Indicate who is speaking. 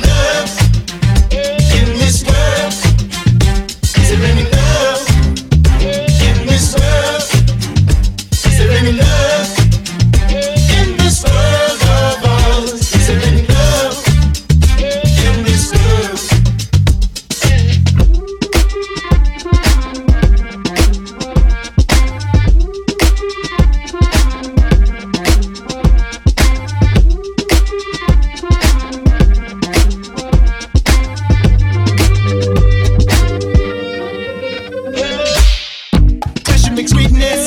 Speaker 1: love. sweetness.